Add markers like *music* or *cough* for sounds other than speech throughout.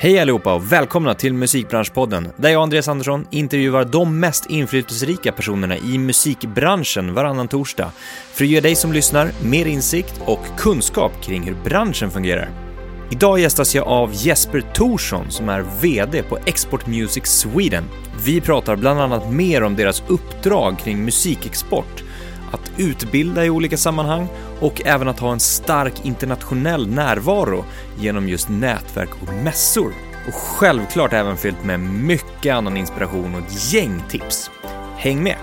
Hej allihopa och välkomna till Musikbranschpodden där jag, Andreas Andersson, intervjuar de mest inflytelserika personerna i musikbranschen varannan torsdag för att ge dig som lyssnar mer insikt och kunskap kring hur branschen fungerar. Idag gästas jag av Jesper Thorsson som är VD på Export Music Sweden. Vi pratar bland annat mer om deras uppdrag kring musikexport, att utbilda i olika sammanhang och även att ha en stark internationell närvaro genom just nätverk och mässor. Och självklart även fyllt med mycket annan inspiration och ett gäng tips. Häng med!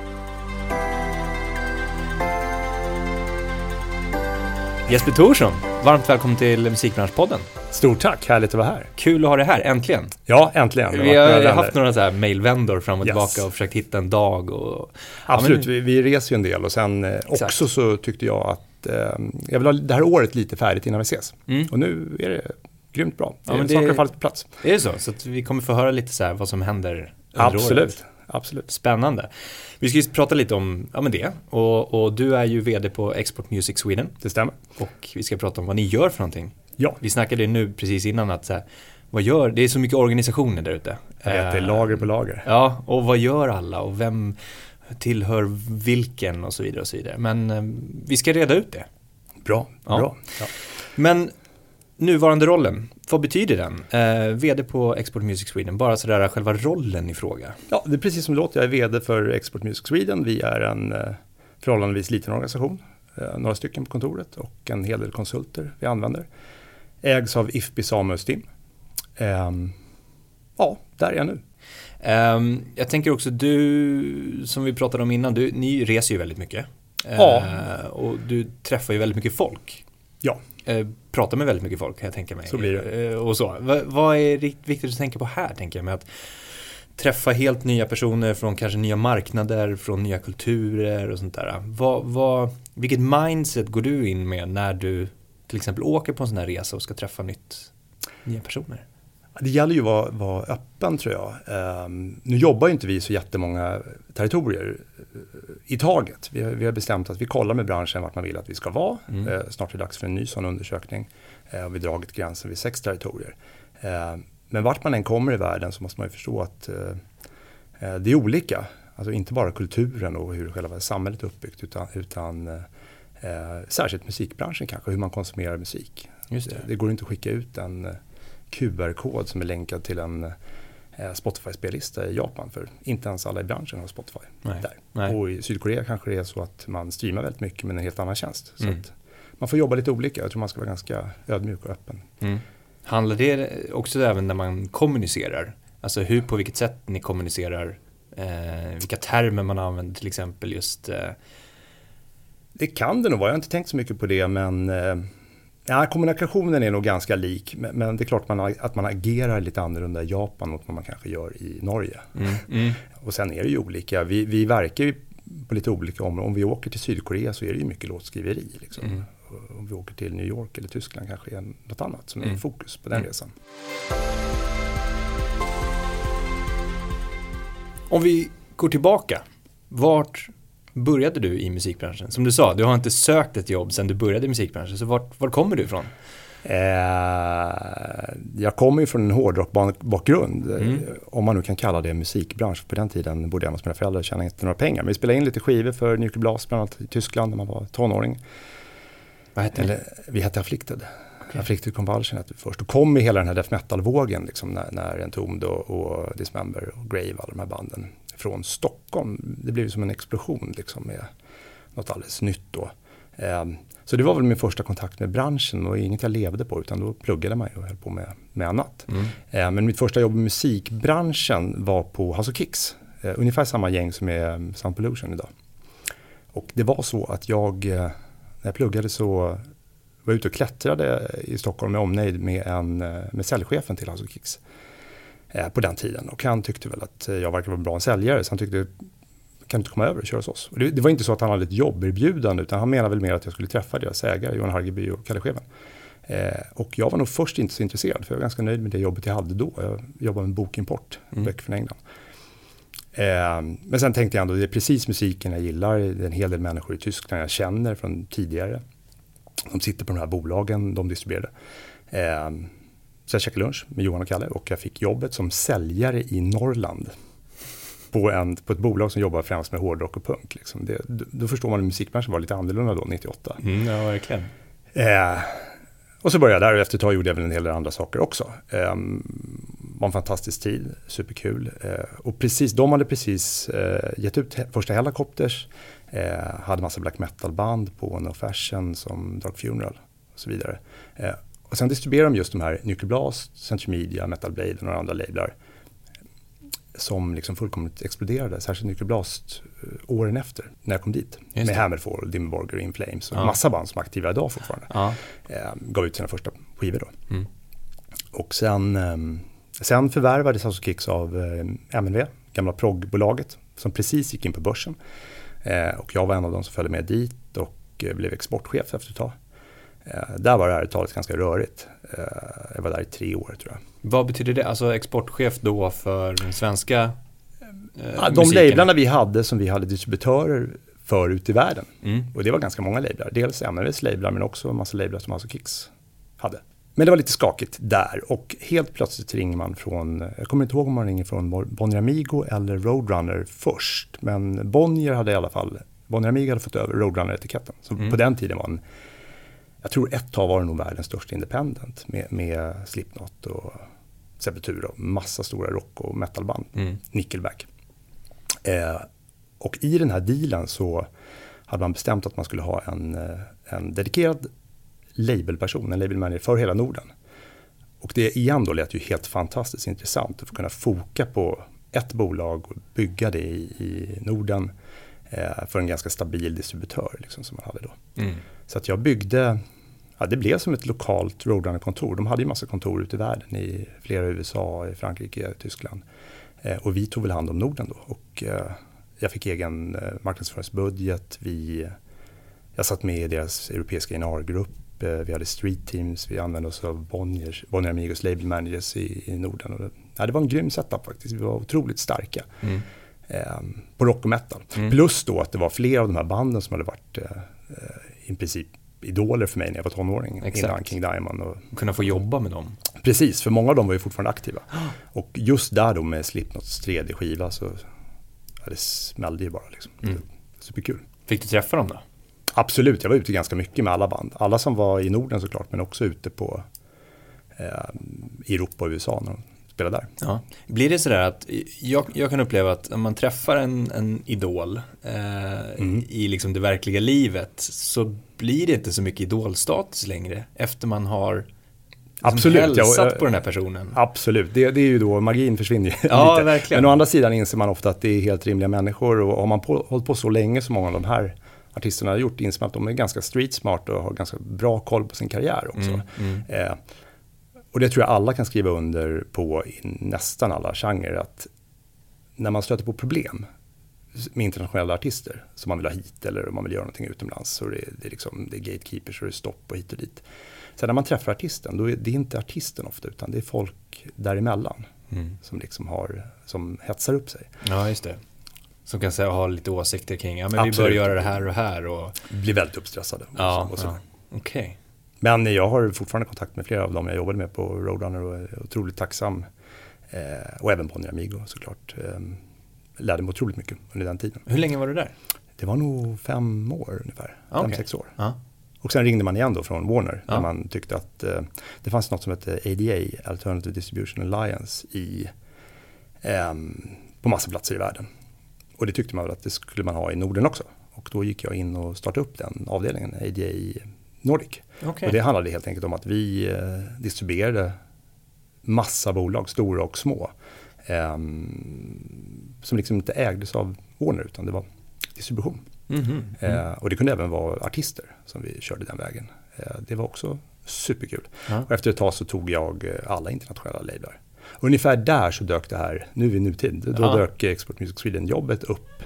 Jesper Thorsson, varmt välkommen till Musikbranschpodden. Stort tack, härligt att vara här. Kul att ha dig här, äntligen. Ja, äntligen. Vi har haft några så här mailvändor fram och Yes. tillbaka och försökt hitta en dag och... Absolut, Ja, men- vi, vi reser ju en del och sen eh, också så tyckte jag att eh, jag vill ha det här året lite färdigt innan vi ses. Mm. Och nu är det grymt bra. Ja, men det- Saker har fallit på plats. Är det så? Så vi kommer få höra lite så här vad som händer under året. Absolut, absolut. Spännande. Vi ska ju prata lite om ja, men det. Och, och du är ju VD på Export Music Sweden. Det stämmer. Och vi ska prata om vad ni gör för någonting. Ja, Vi snackade nu precis innan att så här, vad gör, det är så mycket organisationer där ute. det är Eh, lager på lager. Ja, och vad gör alla och vem tillhör vilken och så vidare och så vidare. Men eh, vi ska reda ut det. Bra, Ja. bra. Ja. Men nuvarande rollen, vad betyder den? Eh, VD på Export Music Sweden, bara sådär själva rollen i fråga. ja, det är precis som det låter. Jag är vd för Export Music Sweden. Vi är en eh, förhållandevis liten organisation. Eh, några stycken på kontoret och en hel del konsulter vi använder. Ägs av IFPI Samuelstim. Ehm, ja, där är jag nu. Ehm, jag tänker också du, som vi pratade om innan, du, ni reser ju väldigt mycket. Ja. Eh, och du träffar ju väldigt mycket folk. Ja. Eh, pratar med väldigt mycket folk kan jag tänka mig. Så blir det. Eh, och så. Va, vad är viktigt att tänka på här tänker jag med att träffa helt nya personer från kanske nya marknader, från nya kulturer och sånt där. Vad, vad, vilket mindset går du in med när du till exempel åker på en sån här resa och ska träffa nytt, nya personer? Det gäller ju att vara, vara öppen tror jag. Ehm, nu jobbar ju inte vi så jättemånga territorier eh, i taget. Vi har, vi har bestämt att vi kollar med branschen vart man vill att vi ska vara. Mm. Eh, snart är det dags för en ny sån undersökning. Och vi har dragit gränsen vid sex territorier. Ehm, men vart man än kommer i världen så måste man ju förstå att det är olika. Alltså inte bara kulturen och hur själva samhället är uppbyggt utan, utan eh, eh, särskilt musikbranschen kanske, hur man konsumerar musik. Just det. Det går inte att skicka ut en eh, QR-kod som är länkad till en eh, Spotify-spellista i Japan. För inte ens alla i branschen har Spotify. Nej. Där. Nej. Och i Sydkorea kanske det är så att man streamar väldigt mycket med en helt annan tjänst. Så Mm. man får jobba lite olika. Jag tror man ska vara ganska ödmjuk och öppen. Mm. Handlar det också även när man kommunicerar? Alltså hur, på vilket sätt ni kommunicerar? Eh, vilka termer man använder till exempel just eh, Det kan det nog vara. Jag har inte tänkt så mycket på det. Men eh, ja, kommunikationen är nog ganska lik. Men, det är klart man, att man agerar lite annorlunda i Japan mot vad man kanske gör i Norge. mm, mm, Och sen är det ju olika. Vi, vi verkar ju på lite olika områden. Om vi åker till Sydkorea så är det ju mycket låtskriveri. Liksom. Mm. Om vi åker till New York eller Tyskland kanske är något annat som är Mm. fokus på den Mm. resan. Om vi går tillbaka, vart började du i musikbranschen? Som du sa, du har inte sökt ett jobb sedan du började i musikbranschen, så vart, vart kommer du ifrån? Eh, jag kommer ju från en hårdrockbakgrund. Mm. eh, Om man nu kan kalla det musikbransch. På den tiden bodde jag hos mina föräldrar och tjänade inte några pengar. Men vi spelade in lite skivor för Nuclear Blast, bland annat i Tyskland när man var tonåring. Vad hette det? Eller vi hette Afflicted. Afflicted Convulsion hette vi först. Då kom ju hela den här death metal-vågen liksom, när, när Entombed och, och Dismember och Grave, alla de här banden från Stockholm. Det blev som en explosion liksom, med något alldeles nytt då. Ehm, så det var väl min första kontakt med branschen och inget jag levde på utan då pluggade man ju och höll på med, med annat. Mm. Eh, Men mitt första jobb i musikbranschen var på House of Kicks. Eh, Ungefär samma gäng som är Sound Pollution idag. Och det var så att jag, eh, när jag pluggade så var ute och klättrade i Stockholm med omnejd med, en, eh, med säljchefen till House of Kicks. Eh, På den tiden. Och han tyckte väl att eh, jag verkar vara en bra säljare. Så han tyckte, kan du inte komma över och köra hos oss? Och det, det var inte så att han hade ett jobberbjudande. Utan han menade väl mer att jag skulle träffa deras ägare, Johan Hargeby och Kalle Scheven. Eh, och jag var nog först inte så intresserad, för jag var ganska nöjd med det jobbet jag hade då. Jag jobbade med bokimport, Mm. böcker från England. Eh, men sen tänkte jag ändå, det är precis musiken jag gillar. Det är en hel del människor i Tyskland jag känner från tidigare. De sitter på de här bolagen de distribuerade. Eh, så jag käkade lunch med Johan och Kalle och jag fick jobbet som säljare i Norrland. På, en, på ett bolag som jobbar främst med hårdrock och punk. Liksom. Det, då förstår man att musikbranschen var lite annorlunda då, 98. Mm, ja, verkligen. Eh, och så började jag där och efter ett tag gjorde jag väl en hel del andra saker också. Eh, var en fantastisk tid, superkul. Eh, och precis, de hade precis eh, gett ut första Helicopters, eh, hade massa black metal-band på No Fashion som Dark Funeral och så vidare. Och sen distribuerade de just de här Nuclear Blast, Central Media, Metal Blade och några andra lablar som liksom fullkomligt exploderade, särskilt Nuclear Blast eh, åren efter, när jag kom dit. Med Hammerfall, Dimmerborger, In Flames och ja. massa band som är aktiva idag fortfarande. Ja. Eh, gav ut sina första skivor då. Mm. Och sen, eh, sen förvärvades House of Kicks av eh, MNV, gamla proggbolaget, som precis gick in på börsen. Eh, och jag var en av de som följde med dit och eh, blev exportchef efter ett tag. Eh, där var det här talet ganska rörigt. Eh, jag var där i tre år tror jag. Vad betyder det? Alltså exportchef då för den svenska eh, De lablarna vi hade som vi hade distributörer för ute i världen. Mm. Och det var ganska många lablar. Dels MNVs lablar men också en massa lablar som alltså Kicks hade. Men det var lite skakigt där och helt plötsligt ringer man från, jag kommer inte ihåg om man ringer från Bonnier Amigo eller Roadrunner först. Men Bonnier hade i alla fall, Bonnier Amigo hade fått över Roadrunner-etiketten. Som mm. på den tiden var en jag tror ett tag var det nog världens största independent med, med Slipknot och Sepultura och massa stora rock och metalband. Mm. Nickelback. Eh, och i den här dealen så hade man bestämt att man skulle ha en, eh, en dedikerad labelperson, en labelmanager för hela Norden. Och det igen då lät ju helt fantastiskt intressant att få kunna foka på ett bolag och bygga det i, i Norden eh, för en ganska stabil distributör liksom, som man hade då. Mm. Så att jag byggde ja, det blev som ett lokalt Roadrunner-kontor. De hade ju massa kontor ute i världen, i flera USA, i Frankrike, Tyskland. Eh, och vi tog väl hand om Norden då. Och eh, jag fick egen eh, marknadsföringsbudget. Vi, jag satt med i deras europeiska NR-grupp. Eh, vi hade street teams, vi använde oss av Bonnier, Bonnier Amigos label managers i, i Norden. Och det, ja, det var en grym setup faktiskt. Vi var otroligt starka. Mm. Eh, på rock och metal. Mm. Plus då att det var flera av de här banden som hade varit i princip idoler för mig när jag var tonåring. Exakt. Innan King Diamond. Och, Kunna få jobba med dem. Precis, för många av dem var ju fortfarande aktiva. *gasps* Och just där då med Slipknots tredje skiva så ja, det smällde ju bara. Liksom. Mm. Superkul. Fick du träffa dem då? Absolut, jag var ute ganska mycket med alla band. Alla som var i Norden såklart, men också ute på eh, Europa och USA när de spela där. Ja. Blir det sådär att jag, jag kan uppleva att om man träffar en, en idol eh, mm. i liksom det verkliga livet så blir det inte så mycket idolstatus längre efter man har liksom Absolut, hälsat ja, på den här personen. Absolut, det, det är ju då magin försvinner ju ja, *laughs* lite. Verkligen. Men å andra sidan inser man ofta att det är helt rimliga människor och har man på, hållit på så länge som många av de här artisterna har gjort inser man att de är ganska street smart och har ganska bra koll på sin karriär också. Mm, mm. Eh, och det tror jag alla kan skriva under på i nästan alla genrer. Att när man stöter på problem med internationella artister som man vill ha hit eller om man vill göra någonting utomlands. Så det, det, är, liksom, det är gatekeepers och det är stopp och hit och dit. Sen när man träffar artisten, då är det inte artisten ofta utan det är folk däremellan. Mm. Som liksom har, som hetsar upp sig. Ja, just det. Som kan säga, ha lite åsikter kring, ja men Absolut. vi bör göra det här och här. Och... Blir väldigt uppstressade. Ja, ja. okej. Okay. Men jag har fortfarande kontakt med flera av dem jag jobbade med på Roadrunner och är otroligt tacksam. Eh, och även Bonnier Amigo såklart. Eh, lärde mig otroligt mycket under den tiden. Hur länge var du där? Det var nog fem år ungefär. Okay. Fem, sex år. Ah. Och sen ringde man igen då från Warner. Ah. Där man tyckte att eh, det fanns något som hette ADA, Alternative Distribution Alliance, i, eh, på massa platser i världen. Och det tyckte man väl att det skulle man ha i Norden också. Och då gick jag in och startade upp den avdelningen, ADA Nordic. Okay. Och det handlade helt enkelt om att vi eh, distribuerade massa bolag, stora och små. Eh, som liksom inte ägdes av Warner utan det var distribution. Mm -hmm. eh, och det kunde även vara artister som vi körde den vägen. Eh, det var också superkul. Ja. Och efter ett tag så tog jag eh, alla internationella lablar. Ungefär där så dök det här, nu vi nutid, då ja. dök Export Music Sweden-jobbet upp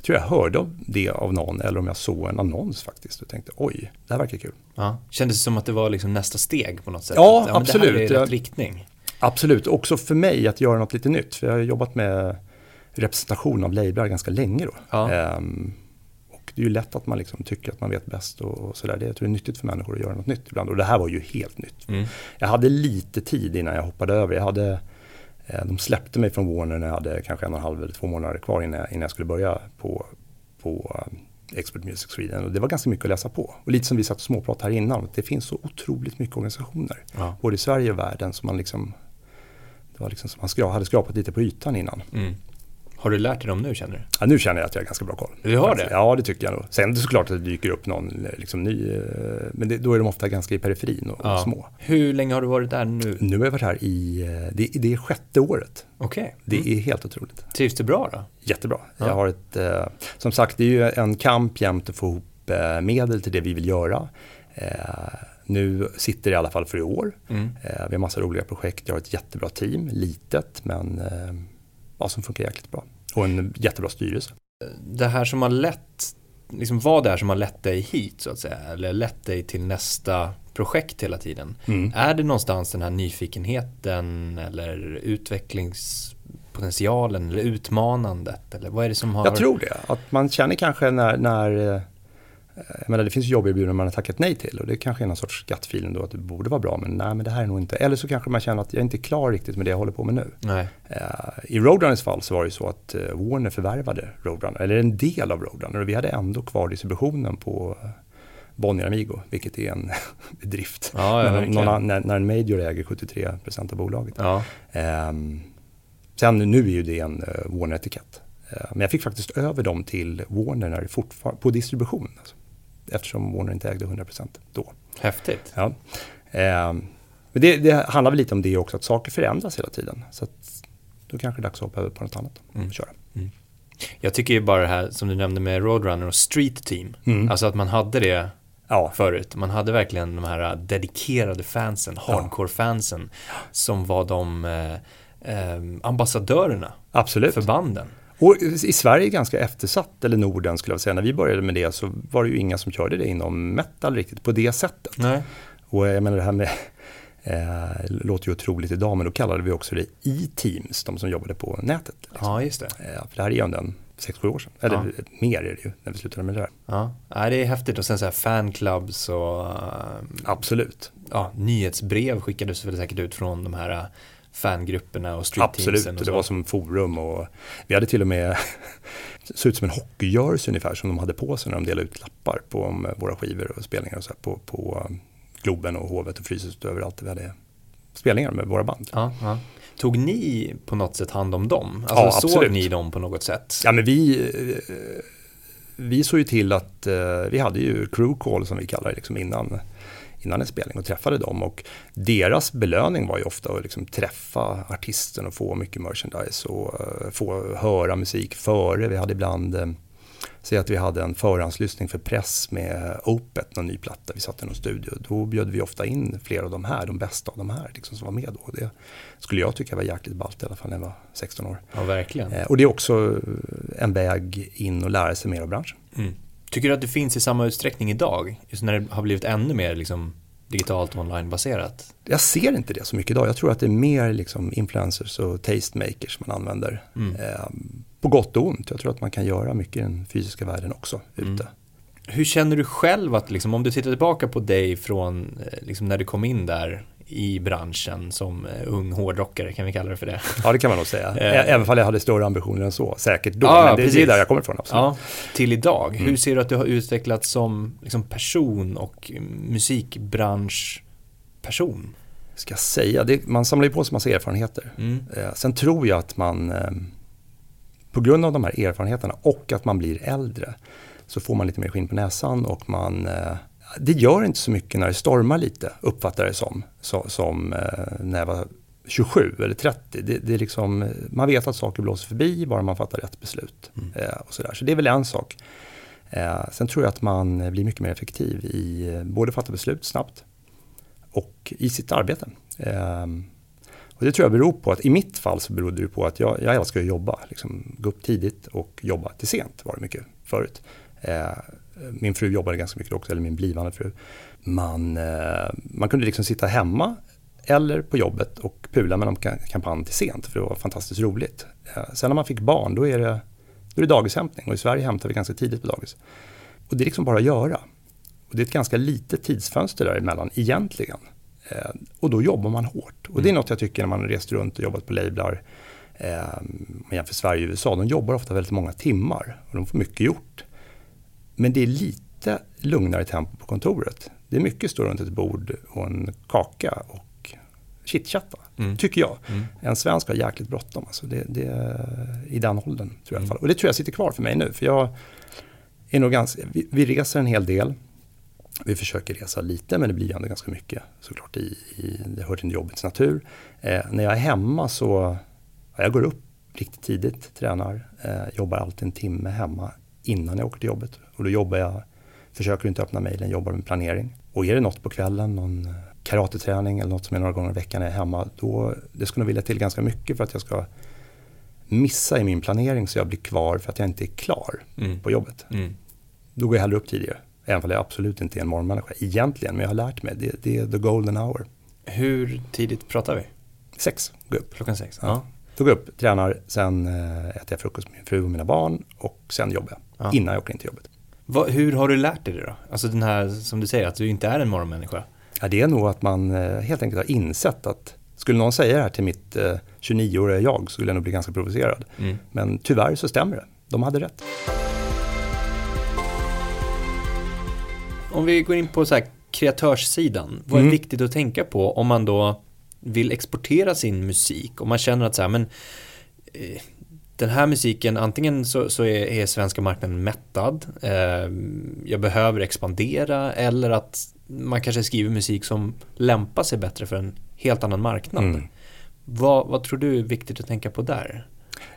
jag tror jag hörde det av någon eller om jag såg en annons faktiskt och tänkte oj, det här verkar kul. Ja. Kändes det som att det var liksom nästa steg på något sätt? Ja, att, ja absolut. Det här är rätt riktning. Absolut, också för mig att göra något lite nytt. För jag har jobbat med representation av lablar ganska länge då. Ja. Ehm, och det är ju lätt att man liksom tycker att man vet bäst och, och sådär. Jag tror det är nyttigt för människor att göra något nytt ibland. Och det här var ju helt nytt. Mm. Jag hade lite tid innan jag hoppade över. Jag hade, de släppte mig från Warner när jag hade kanske en och en halv eller två månader kvar innan jag, innan jag skulle börja på, på eh, Expert Music Sweden. Och det var ganska mycket att läsa på. Och lite som vi satt och småpratade här innan. Det finns så otroligt mycket organisationer. Ja. Både i Sverige och världen som man liksom det var liksom som man skra, hade skrapat lite på ytan innan. Mm. Har du lärt dig dem nu känner du? Ja, nu känner jag att jag har ganska bra koll. Du har det? Ja, det tycker jag nog. Sen är det såklart att det dyker upp någon liksom, ny, eh, men det, då är de ofta ganska i periferin och, Ja. och små. Hur länge har du varit där nu? Nu har jag varit här i, eh, det, det är sjätte året. Okej. Det Mm. är helt otroligt. Trivs du bra då? Jättebra. Ja. Jag har ett, eh, som sagt, det är ju en kamp jämt att få ihop eh, medel till det vi vill göra. Eh, nu sitter det i alla fall för i år. Mm. Eh, vi har massa roliga projekt. Jag har ett jättebra team, litet men eh, ja, som funkar jäkligt bra. Och en jättebra styrelse. Det här som har lett, liksom vad det är som har lett dig hit så att säga, eller lett dig till nästa projekt hela tiden. Mm. Är det någonstans den här nyfikenheten eller utvecklingspotentialen eller utmanandet? Eller vad är det som har... Jag tror det. Att man känner kanske när, när eh, jag menar, det finns jobberbjudanden man har tackat nej till och det kanske är någon sorts gut-feeling då att det borde vara bra men nej men det här är nog inte. Eller så kanske man känner att jag inte är klar riktigt med det jag håller på med nu. Nej. Eh, I Roadrunners fall så var det så att eh, Warner förvärvade Roadrunner, eller en del av Roadrunner och vi hade ändå kvar distributionen på eh, Bonnier Amigo, vilket är en *laughs* bedrift. Ja, ja, när, någon, när, när en major äger 73% av bolaget. Ja. Ehm, sen nu är ju det en uh, Warner-etikett. Eh, men jag fick faktiskt över dem till Warner när det fortfar- på distribution. Alltså, eftersom Warner inte ägde 100% då. Häftigt. Ja. Ehm, men det, det handlar väl lite om det också, att saker förändras hela tiden. Så att då kanske det är dags att hoppa över på något annat och Mm. köra. Jag tycker ju bara det här som du nämnde med Roadrunner och Street Team. Mm. Alltså att man hade det Ja, förut. Man hade verkligen de här dedikerade fansen, hardcore-fansen, som var de eh, eh, ambassadörerna absolut. för banden. Och i Sverige är ganska eftersatt, eller Norden skulle jag säga. När vi började med det så var det ju inga som körde det inom metal riktigt på det sättet. Nej. Och jag menar det här med, eh, låter ju otroligt idag, men då kallade vi också det e-teams, de som jobbade på nätet. Liksom. Ja, just det. Eh, för det här är ju ändå en 6-7 år sedan, eller Ja. mer är det ju, när vi slutade med det där. Ja, det är häftigt. Och sen så här fanclubs och eh, Absolut, ja, nyhetsbrev skickades väl säkert ut från de här eh, fangrupperna och street absolut. Och det var som forum och vi hade till och med, *laughs* det såg ut som en hockeyjersey ungefär som de hade på sig när de delade ut lappar på eh, våra skivor och spelningar och så här, på, på eh, Globen och Hovet och Fryshuset och överallt. där Vi hade spelningar med våra band. Ja, ja. Tog ni på något sätt hand om dem? Ja, Alltså såg absolut. ni dem på något sätt? Ja, men vi, eh, vi såg ju till att eh, vi hade ju crew call som vi kallar det liksom innan, innan en spelning och träffade dem. Och deras belöning var ju ofta att liksom träffa artisten och få mycket merchandise och eh, få höra musik före. Vi hade ibland eh, Säg att vi hade en förhandslyssning för press med Opet, någon ny platta, vi satt i någon studio. Då bjöd vi ofta in flera av de här, de bästa av de här liksom, som var med då. Det skulle jag tycka var jäkligt ballt i alla fall när jag var 16 år. Ja, verkligen. Eh, Och det är också en väg in och lära sig mer av branschen. Mm. Tycker du att det finns i samma utsträckning idag? Just när det har blivit ännu mer liksom, digitalt och onlinebaserat? Jag ser inte det så mycket idag. Jag tror att det är mer liksom influencers och tastemakers man använder. Mm. Eh, på gott och ont. Jag tror att man kan göra mycket i den fysiska världen också Mm. ute. Hur känner du själv att, liksom, om du tittar tillbaka på dig från eh, liksom, när du kom in där i branschen som eh, ung hårdrockare, kan vi kalla det för det? Ja, det kan man nog säga. *laughs* Eh. Även om jag hade större ambitioner än så, säkert då. Ja, Men det, det är precis. där jag kommer ifrån, absolut. Ja, till idag. Hur Mm. ser du att du har utvecklats som liksom, person och musikbranschperson? Ska jag säga, det, man samlar ju på sig massa erfarenheter. Mm. Eh, sen tror jag att man, eh, på grund av de här erfarenheterna och att man blir äldre, så får man lite mer skinn på näsan och man det gör inte så mycket när det stormar lite, uppfattar jag det som, så, som eh, när jag var 27 eller 30. Det, det är liksom, eh, man vet att saker blåser förbi bara man fattar rätt beslut. Mm. Eh, och sådär. Så det är väl en sak. Sen tror jag att man blir mycket mer effektiv i både fatta beslut snabbt och i sitt arbete. Eh, och det tror jag beror på att i mitt fall så berodde det på att jag, jag älskar att jobba. Liksom, gå upp tidigt och jobba till sent var det mycket förut. Min fru jobbade ganska mycket också, eller min blivande fru. Man, eh, man kunde liksom sitta hemma eller på jobbet och pula med någon ka- kampanj till sent för det var fantastiskt roligt. Eh, sen när man fick barn då är det, då är det dagishämtning och i Sverige hämtar vi ganska tidigt på dagis. Och det är liksom bara att göra. Och det är ett ganska litet tidsfönster däremellan egentligen. Eh, och då jobbar man hårt. Och det är mm. något jag tycker när man rest runt och jobbat på lablar. Om man jämför Sverige och USA, de jobbar ofta väldigt många timmar och de får mycket gjort. Men det är lite lugnare tempo på kontoret. Det är mycket stå runt ett bord och en kaka och chitchatta, mm. tycker jag. Mm. En svensk har jäkligt bråttom, alltså det, det, i den åldern. Tror jag mm. Och det tror jag sitter kvar för mig nu. För jag är nog ganska, vi, vi reser en hel del. Vi försöker resa lite men det blir ändå ganska mycket såklart. I, i, det hör till jobbets natur. Eh, när jag är hemma så, ja, jag går upp riktigt tidigt, tränar, eh, jobbar alltid en timme hemma innan jag åker till jobbet. Och då jobbar jag, försöker inte öppna mejlen, jobbar med planering. Och är det något på kvällen, någon eh, karateträning eller något som är några gånger i veckan när jag är hemma, då, det ska nog vilja till ganska mycket för att jag ska missa i min planering så jag blir kvar för att jag inte är klar mm. på jobbet. Mm. Då går jag hellre upp tidigare. Även om jag absolut inte är en morgonmänniska egentligen, men jag har lärt mig. Det, det är the golden hour. Hur tidigt pratar vi? Sex, gå upp. Klockan sex? Ja. ja. Då går jag upp, tränar, sen äh, äter jag frukost med min fru och mina barn och sen jobbar jag. Ja. Innan jag åker in till jobbet. Va, hur har du lärt dig det då? Alltså den här, som du säger, att du inte är en morgonmänniska. Ja, det är nog att man äh, helt enkelt har insett att skulle någon säga det här till mitt äh, 29-åriga jag så skulle jag nog bli ganska provocerad. Mm. Men tyvärr så stämmer det. De hade rätt. Om vi går in på så här kreatörssidan, vad är mm. viktigt att tänka på om man då vill exportera sin musik? Om man känner att så här, men eh, den här musiken, antingen så, så är, är, svenska marknaden mättad, eh, jag behöver expandera, eller att man kanske skriver musik som lämpar sig bättre för en helt annan marknad. Mm. Vad, vad tror du är viktigt att tänka på där?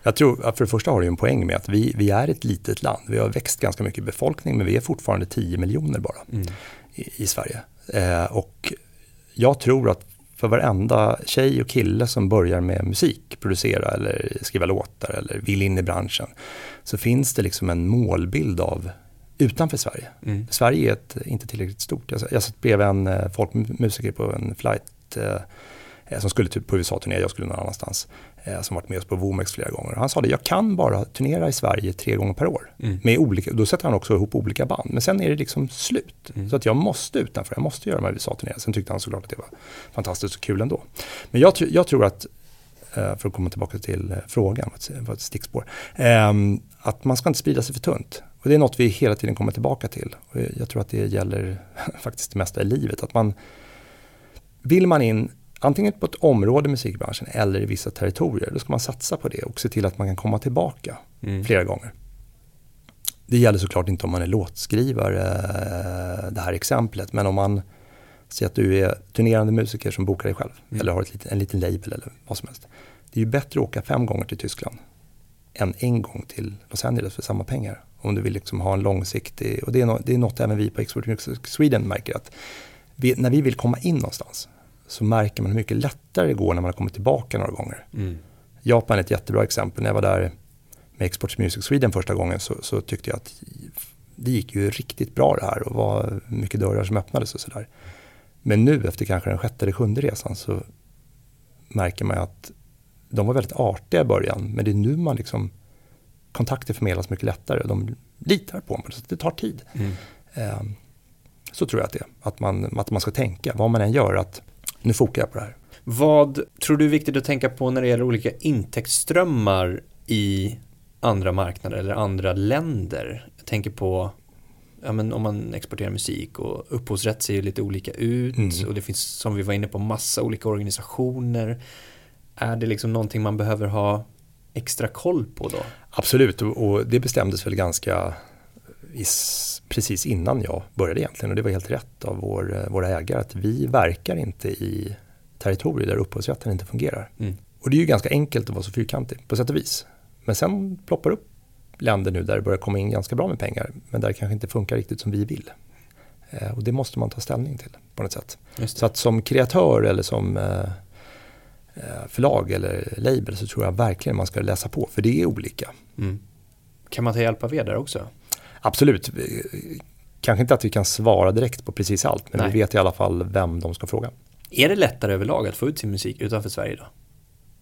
Jag tror, för det första har du en poäng med att vi, vi är ett litet land. Vi har växt ganska mycket i befolkning men vi är fortfarande 10 miljoner bara mm. i, i, Sverige. Eh, och jag tror att för varenda tjej och kille som börjar med musik, producera eller skriva låtar eller vill in i branschen, så finns det liksom en målbild av utanför Sverige. Mm. Sverige är ett, inte tillräckligt stort. Jag, jag satt bredvid en eh, folkmusiker på en flight eh, Eh, som skulle typ på USA-turné, jag skulle någon annanstans. Eh, som varit med oss på Womex flera gånger. Han sa det, jag kan bara turnera i Sverige tre gånger per år. Mm. Med olika, då sätter han också ihop olika band. Men sen är det liksom slut. Mm. Så att jag måste utanför, jag måste göra de här USA-turnéerna. Sen tyckte han såklart att det var fantastiskt och kul ändå. Men jag, jag tror att, eh, för att komma tillbaka till frågan, vad ett stickspår. Ehm, att man ska inte sprida sig för tunt. Och det är något vi hela tiden kommer tillbaka till. Och jag tror att det gäller *laughs* faktiskt det mesta i livet. Att man, vill man in antingen på ett område i musikbranschen eller i vissa territorier, då ska man satsa på det och se till att man kan komma tillbaka mm. flera gånger. Det gäller såklart inte om man är låtskrivare, det här exemplet, men om man säger att du är turnerande musiker som bokar dig själv mm. eller har ett, en liten label eller vad som helst. Det är ju bättre att åka fem gånger till Tyskland än en gång till Los Angeles för samma pengar. Om du vill liksom ha en långsiktig, och det är, no, det är något även vi på Export Music Sweden märker att vi, när vi vill komma in någonstans så märker man hur mycket lättare det går när man har kommit tillbaka några gånger. Mm. Japan är ett jättebra exempel. När jag var där med Exports Music Sweden första gången så, så, tyckte jag att det gick ju riktigt bra det här och var mycket dörrar som öppnades och sådär. Men nu efter kanske den sjätte eller sjunde resan så märker man att de var väldigt artiga i början men det är nu man liksom kontakter förmedlas mycket lättare och de litar på mig så det tar tid. Mm. Um, så tror jag att det är, att man, att man ska tänka vad man än gör att nu fokar jag på det här. Vad tror du är viktigt att tänka på när det gäller olika intäktsströmmar i andra marknader eller andra länder? Jag tänker på ja, men om man exporterar musik och upphovsrätt ser ju lite olika ut mm. och det finns som vi var inne på massa olika organisationer. Är det liksom någonting man behöver ha extra koll på då? Absolut och det bestämdes väl ganska precis innan jag började egentligen och det var helt rätt av vår, eh, våra ägare att vi verkar inte i territorier där upphovsrätten inte fungerar. Mm. Och det är ju ganska enkelt att vara så fyrkantig på sätt och vis. Men sen ploppar upp länder nu där det börjar komma in ganska bra med pengar men där det kanske inte funkar riktigt som vi vill. Eh, och det måste man ta ställning till på något sätt. Så att som kreatör eller som eh, förlag eller label så tror jag verkligen man ska läsa på för det är olika. Mm. Kan man ta hjälp av er där också? Absolut. Kanske inte att vi kan svara direkt på precis allt, men Nej. vi vet i alla fall vem de ska fråga. Är det lättare överlag att få ut sin musik utanför Sverige då?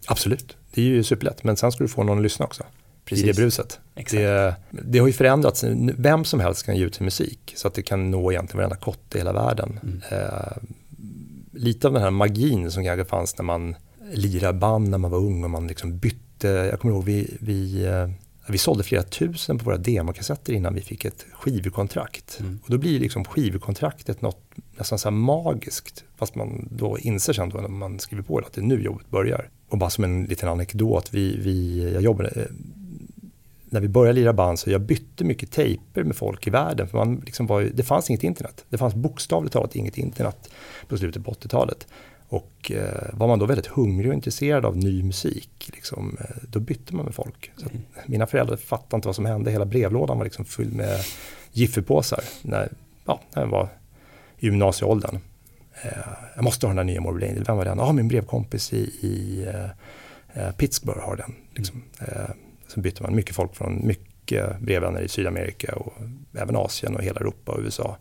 Absolut, det är ju superlätt. Men sen ska du få någon att lyssna också. i det bruset. Det, det, har ju förändrats, vem som helst kan ge ut sin musik så att det kan nå egentligen varenda kotte i hela världen. Mm. Eh, lite av den här magin som kanske fanns när man lirade band när man var ung och man liksom bytte, jag kommer ihåg vi, vi eh, vi sålde flera tusen på våra demokassetter innan vi fick ett skivkontrakt. Mm. Och då blir liksom skivkontraktet något nästan så magiskt. Fast man då inser sen då när man skriver på det att det är nu jobbet börjar. Och bara som en liten anekdot, vi, vi, jag jobbade, eh, när vi började lira band så jag bytte mycket tejper med folk i världen. För man liksom var, det fanns inget internet. Det fanns bokstavligt talat inget internet på slutet på 80-talet. Och eh, var man då väldigt hungrig och intresserad av ny musik, liksom, eh, då bytte man med folk. Så mm. Mina föräldrar fattade inte vad som hände, hela brevlådan var liksom full med Jiffypåsar när, ja, när jag var i gymnasieåldern. Eh, jag måste ha den där nya Morbid vem var den? Ja, ah, min brevkompis i, i eh, Pittsburgh har den. Liksom. Mm. sen bytte man mycket folk från mycket brevvänner i Sydamerika och även Asien och hela Europa och USA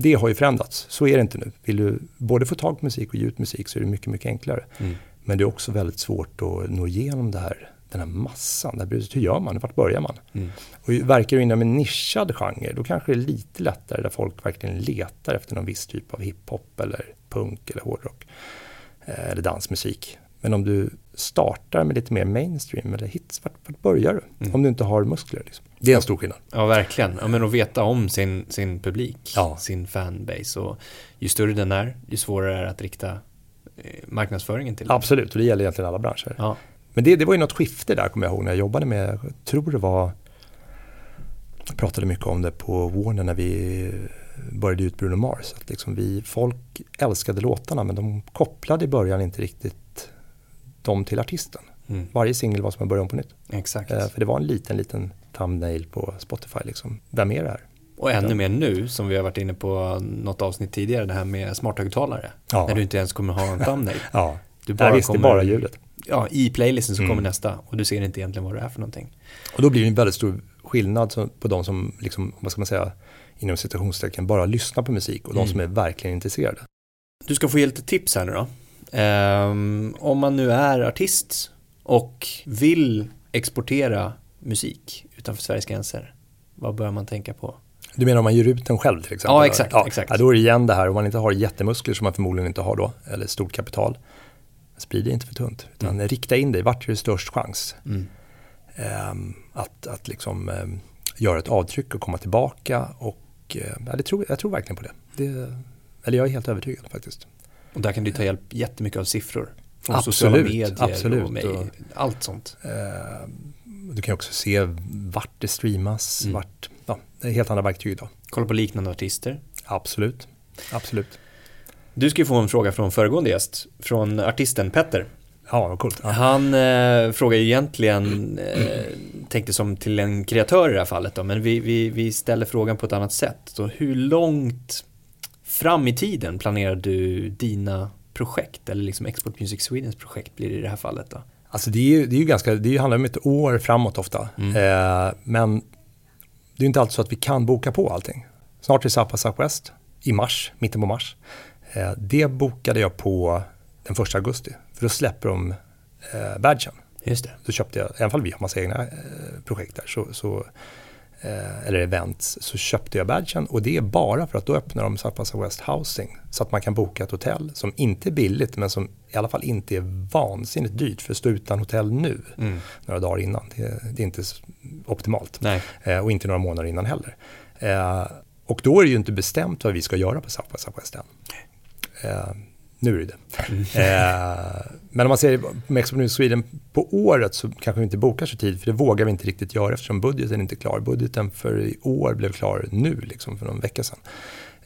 det har ju förändrats. Så är det inte nu. Vill du både få tag på musik och ge ut musik så är det mycket, mycket enklare. Mm. Men det är också väldigt svårt att nå igenom det här, den här massan. Det här bruset. Hur gör man? Vart börjar man? Mm. Och verkar du inom en nischad genre, då kanske det är lite lättare där folk verkligen letar efter någon viss typ av hiphop eller punk eller hårdrock. Eh, eller dansmusik. Men om du startar med lite mer mainstream eller hits, vart, vart börjar du? Mm. Om du inte har muskler. Liksom. Det är en stor skillnad. Ja, verkligen. Ja, men att veta om sin, sin publik, ja. sin fanbase. Och ju större den är, ju svårare är det att rikta eh, marknadsföringen till Absolut, och det gäller egentligen alla branscher. Ja. Men det, det var ju något skifte där, kommer jag ihåg, när jag jobbade med, jag tror det var, jag pratade mycket om det på Warner när vi började ut Bruno Mars. Att liksom vi, folk älskade låtarna men de kopplade i början inte riktigt dem till artisten. Mm. Varje singel var som en början på nytt. Exakt. Eh, för det var en liten, liten thumbnail på Spotify. Liksom. Vem är det här? Och ännu mer nu, som vi har varit inne på något avsnitt tidigare, det här med smarthögtalare. Ja. När du inte ens kommer ha en thumbnail. *laughs* ja, du bara visst, kommer, det bara ljudet. Ja, i playlisten så mm. kommer nästa och du ser inte egentligen vad det är för någonting. Och då blir det en väldigt stor skillnad på de som, liksom, vad ska man säga, inom citationstecken bara lyssnar på musik och mm. de som är verkligen intresserade. Du ska få ge lite tips här nu då. Um, om man nu är artist och vill exportera musik utanför Sveriges gränser, vad bör man tänka på? Du menar om man ger ut den själv till exempel? Ja, exakt. Ja, exakt. Ja, då är det igen det här, om man inte har jättemuskler som man förmodligen inte har då, eller stort kapital, sprid det inte för tunt. Utan mm. rikta in dig, vart är det störst chans? Mm. Um, att att liksom, um, göra ett avtryck och komma tillbaka. Och, uh, ja, det tror, jag tror verkligen på det. det. Eller jag är helt övertygad faktiskt. Och där kan du ta hjälp jättemycket av siffror. Från absolut, sociala medier absolut. och, med, allt sånt. Uh, du kan också se vart det streamas, mm. vart, ja, det är helt andra verktyg idag. Kolla på liknande artister. Absolut, absolut. Du ska ju få en fråga från föregående gäst, från artisten Petter. Ja, vad coolt. Ja. Han eh, frågar ju egentligen, eh, tänkte som till en kreatör i det här fallet då, men vi, vi, vi ställer frågan på ett annat sätt. Så hur långt fram i tiden planerar du dina projekt, eller liksom Export Music Swedens projekt blir det i det här fallet då? Alltså det, är ju, det är ju ganska, det handlar om ett år framåt ofta. Mm. Eh, men det är inte alltid så att vi kan boka på allting. Snart är South Southwest i mars, mitten på mars. Eh, det bokade jag på den första augusti. För då släpper de eh, badgen. Just det. Då köpte jag, i alla fall vi har massa egna eh, projekt där, så, så eh, eller events, så köpte jag badgen och det är bara för att då öppnar de South West Housing så att man kan boka ett hotell som inte är billigt men som i alla fall inte är vansinnigt dyrt för att stå utan hotell nu mm. några dagar innan. Det, det är inte optimalt eh, och inte några månader innan heller. Eh, och då är det ju inte bestämt vad vi ska göra på South West än. Nu är det det. Mm. Eh, men om man ser med Export Sweden på året så kanske vi inte bokar så tid, för det vågar vi inte riktigt göra eftersom budgeten inte är klar. Budgeten för i år blev klar nu, liksom för någon vecka sedan.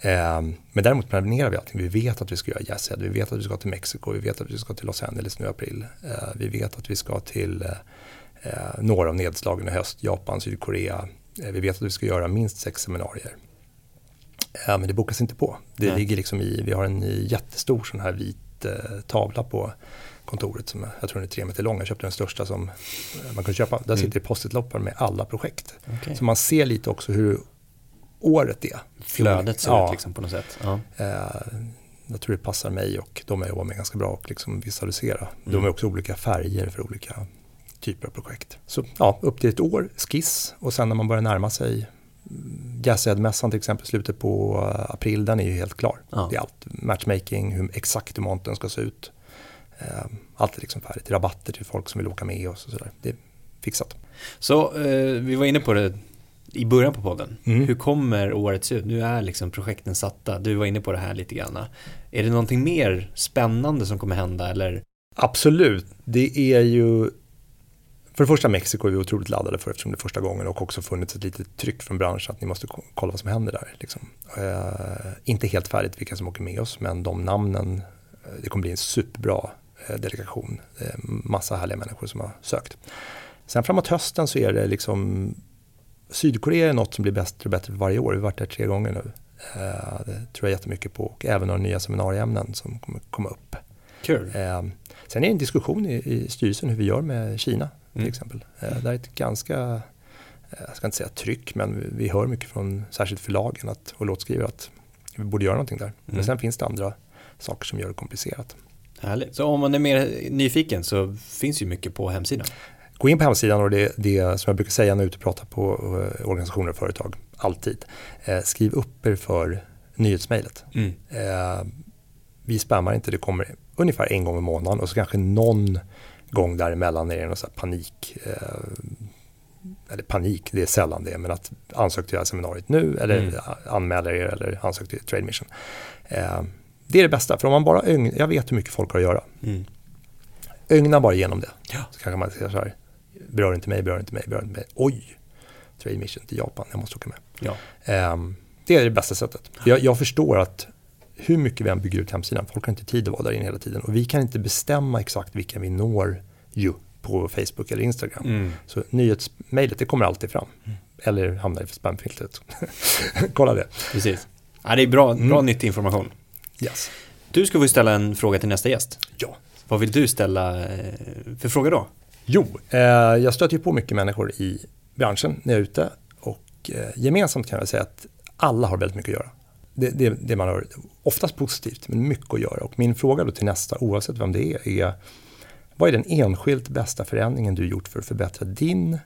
Eh, men däremot planerar vi allting. Vi vet att vi ska göra Jazzhead, vi vet att vi ska till Mexiko, vi vet att vi ska till Los Angeles nu i april. Eh, vi vet att vi ska till eh, eh några av nedslagen i höst, Japan, Sydkorea. Eh, vi vet att vi ska göra minst sex seminarier. Ja, men det bokas inte på. Det Nej. ligger liksom i, vi har en jättestor sån här vit eh, tavla på kontoret som jag tror den är tre meter lång. Jag köpte den största som eh, man kunde köpa. Där mm. sitter mm. post-it-loppar med alla projekt. Okay. Så man ser lite också hur året är. Flödet ser ja. ut liksom på något sätt. Ja. Eh, jag tror det passar mig och de jag jobbar med ganska bra att liksom visualisera. Mm. De är också olika färger för olika typer av projekt. Så ja, upp till ett år, skiss och sen när man börjar närma sig Gashead-mässan till exempel, slutet på eh, april, den är ju helt klar. Ja. Det är allt, matchmaking, hur, exakt hur monten ska se ut. Eh, allt är liksom färdigt, rabatter till folk som vill åka med oss och sådär. Det är fixat. Så eh, vi var inne på det i början på podden. Mm. Hur kommer året se ut? Nu är liksom projekten satta. Du var inne på det här lite grann. Är det någonting mer spännande som kommer hända eller? Absolut. Det är ju för det första Mexiko är vi otroligt laddade för eftersom det är första gången och också funnits ett litet tryck från branschen att ni måste kolla vad som händer där. Liksom. Eh, inte helt färdigt vilka som åker med oss men de namnen, eh, det kommer bli en superbra eh, delegation. Massa härliga människor som har sökt. Sen framåt hösten så är det liksom Sydkorea är något som blir bättre och bättre för varje år. Vi har varit där tre gånger nu. Eh, det tror jag jättemycket på och även några nya seminarieämnen som kommer komma upp. Kul. Eh, sen är det en diskussion i, i styrelsen hur vi gör med Kina till mm. exempel. Eh, det är ett ganska, jag ska inte säga tryck, men vi hör mycket från särskilt förlagen att, och låtskrivare att vi borde göra någonting där. Mm. Men sen finns det andra saker som gör det komplicerat. Härligt. Så om man är mer nyfiken så finns ju mycket på hemsidan? Gå in på hemsidan och det, det som jag brukar säga när jag är ute och pratar på eh, organisationer och företag, alltid. Eh, skriv upp er för nyhetsmejlet. Mm. Eh, vi spammar inte, det kommer ungefär en gång i månaden och så kanske någon gång däremellan är det någon panik. Eh, eller panik, det är sällan det, men att ansök till det här seminariet nu eller mm. anmäla er eller ansök till Trade Mission. Eh, det är det bästa, för om man bara ögnar, jag vet hur mycket folk har att göra. Mm. Ögna bara igenom det. Ja. Så kanske man säger så här, berör inte mig, berör inte mig, berör inte mig. Oj, Trade Mission till Japan, jag måste åka med. Ja. Eh, det är det bästa sättet. Jag, jag förstår att hur mycket vi än bygger ut hemsidan, folk har inte tid att vara där inne hela tiden. Och vi kan inte bestämma exakt vilka vi når ju på Facebook eller Instagram. Mm. Så nyhetsmejlet, det kommer alltid fram. Mm. Eller hamnar i spamfiltret. *laughs* Kolla det. Precis. Ja, det är bra, bra mm. nyttig information. Yes. Du ska få ställa en fråga till nästa gäst. Ja. Vad vill du ställa eh, för fråga då? Jo, eh, jag stöter ju på mycket människor i branschen när jag är ute. Och eh, gemensamt kan jag säga att alla har väldigt mycket att göra det, det, det, man har oftast positivt, men mycket att göra. Och min fråga då till nästa, oavsett vem det är, är vad är den enskilt bästa förändringen du gjort för att förbättra din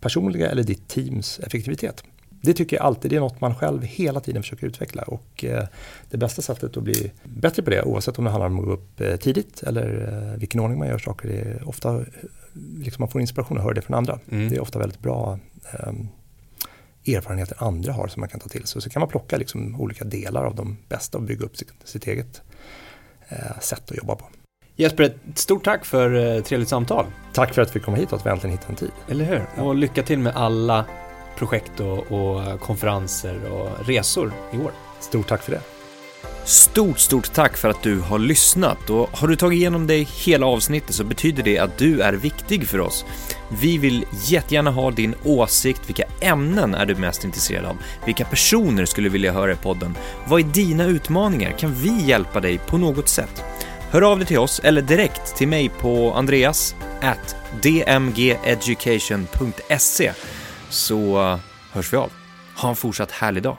personliga eller ditt teams effektivitet? Det tycker jag alltid det är något man själv hela tiden försöker utveckla och eh, det bästa sättet att bli bättre på det oavsett om det handlar om att gå upp eh, tidigt eller eh, vilken ordning man gör saker är ofta liksom man får inspiration och hör det från andra. Mm. Det är ofta väldigt bra ehm, erfarenheter andra har som man kan ta till sig. Så kan man plocka liksom olika delar av de bästa och bygga upp sitt, sitt eget eh, sätt att jobba på. Jesper, ett stort tack för ett eh, trevligt samtal. Tack för att vi kom hit och att vi äntligen hittade en tid. Eller hur? Ja. Och lycka till med alla projekt och, och konferenser och resor i år. Stort tack för det. Stort, stort tack för att du har lyssnat och har du tagit igenom dig hela avsnittet så betyder det att du är viktig för oss. Vi vill jättegärna ha din åsikt, vilka ämnen är du mest intresserad av? Vilka personer skulle vilja höra i podden? Vad är dina utmaningar? Kan vi hjälpa dig på något sätt? Hör av dig till oss eller direkt till mig på andreas at dmgeducation.se så hörs vi av. Ha en fortsatt härlig dag.